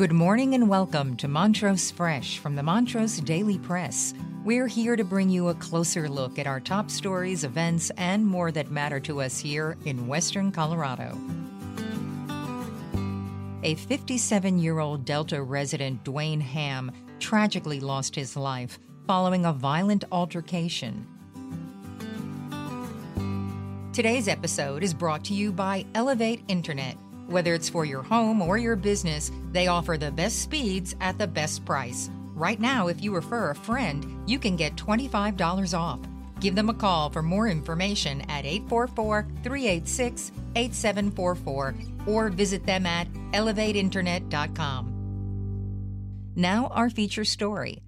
Good morning and welcome to Montrose Fresh from the Montrose Daily Press. We're here to bring you a closer look at our top stories, events, and more that matter to us here in Western Colorado. A 57 year old Delta resident, Duane Hamm, tragically lost his life following a violent altercation. Today's episode is brought to you by Elevate Internet. Whether it's for your home or your business, they offer the best speeds at the best price. Right now, if you refer a friend, you can get $25 off. Give them a call for more information at 844 386 8744 or visit them at elevateinternet.com. Now, our feature story.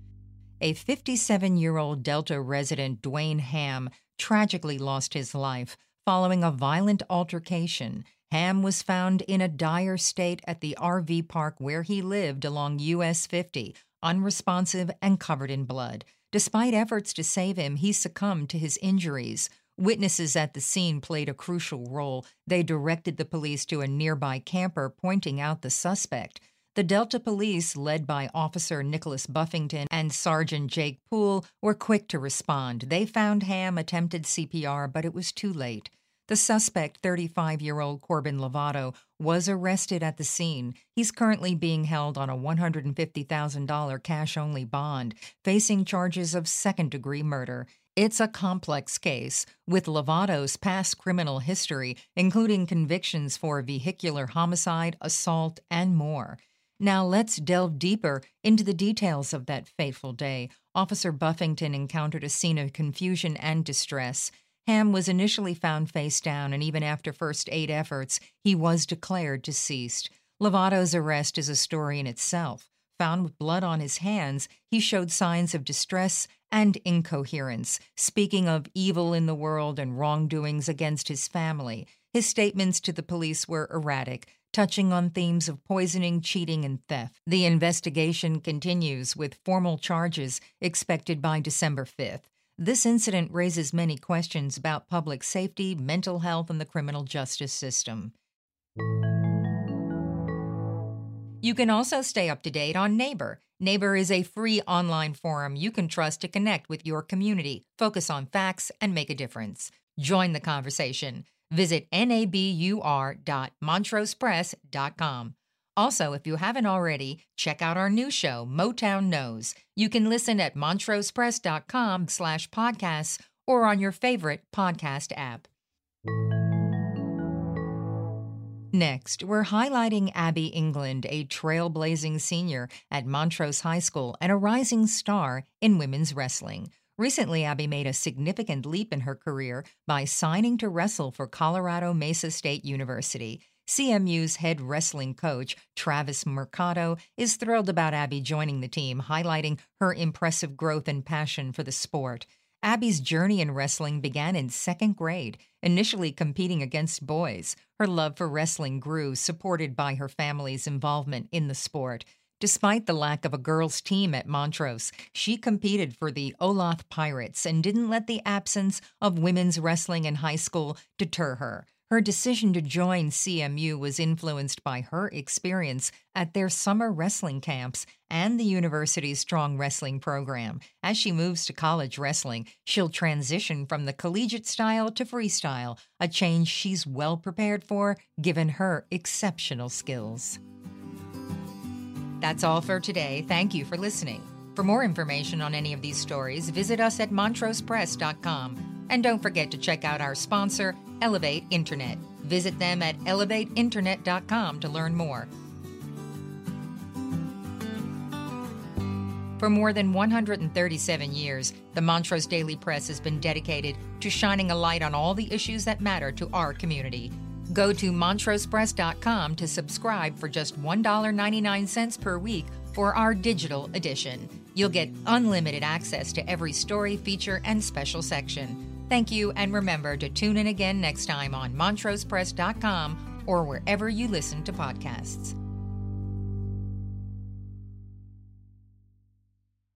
A 57 year old Delta resident, Duane Hamm, tragically lost his life following a violent altercation Hamm was found in a dire state at the RV park where he lived along US 50, unresponsive and covered in blood. Despite efforts to save him, he succumbed to his injuries. Witnesses at the scene played a crucial role. They directed the police to a nearby camper, pointing out the suspect. The Delta Police, led by Officer Nicholas Buffington and Sergeant Jake Poole, were quick to respond. They found Hamm attempted CPR, but it was too late. The suspect, 35 year old Corbin Lovato, was arrested at the scene. He's currently being held on a $150,000 cash only bond, facing charges of second degree murder. It's a complex case, with Lovato's past criminal history, including convictions for vehicular homicide, assault, and more. Now let's delve deeper into the details of that fateful day. Officer Buffington encountered a scene of confusion and distress. Hamm was initially found face down, and even after first aid efforts, he was declared deceased. Lovato's arrest is a story in itself. Found with blood on his hands, he showed signs of distress and incoherence, speaking of evil in the world and wrongdoings against his family. His statements to the police were erratic, touching on themes of poisoning, cheating, and theft. The investigation continues with formal charges expected by December 5th. This incident raises many questions about public safety, mental health, and the criminal justice system. You can also stay up to date on Neighbor. Neighbor is a free online forum you can trust to connect with your community, focus on facts, and make a difference. Join the conversation. Visit nabur.montrosepress.com. Also, if you haven't already, check out our new show, Motown Knows. You can listen at montrosepress.com slash podcasts or on your favorite podcast app. Next, we're highlighting Aby England, a trailblazing senior at Montrose High School and a rising star in women's wrestling. Recently, Aby made a significant leap in her career by signing to wrestle for Colorado Mesa State University. CMU's head wrestling coach, Travis Mercado, is thrilled about Aby joining the team, highlighting her impressive growth and passion for the sport. Aby's journey in wrestling began in second grade, initially competing against boys. Her love for wrestling grew, supported by her family's involvement in the sport. Despite the lack of a girls' team at Montrose, she competed for the Olathe Pirates and didn't let the absence of women's wrestling in high school deter her. Her decision to join CMU was influenced by her experience at their summer wrestling camps and the university's strong wrestling program. As she moves to college wrestling, she'll transition from the collegiate style to freestyle, a change she's well prepared for given her exceptional skills. That's all for today. Thank you for listening. For more information on any of these stories, visit us at montrosepress.com. And don't forget to check out our sponsor, Elevate Internet. Visit them at elevateinternet.com to learn more. For more than 137 years, the Montrose Daily Press has been dedicated to shining a light on all the issues that matter to our community. Go to montrosepress.com to subscribe for just $1.99 per week for our digital edition. You'll get unlimited access to every story, feature, and special section. Thank you, and remember to tune in again next time on MontrosePress.com or wherever you listen to podcasts.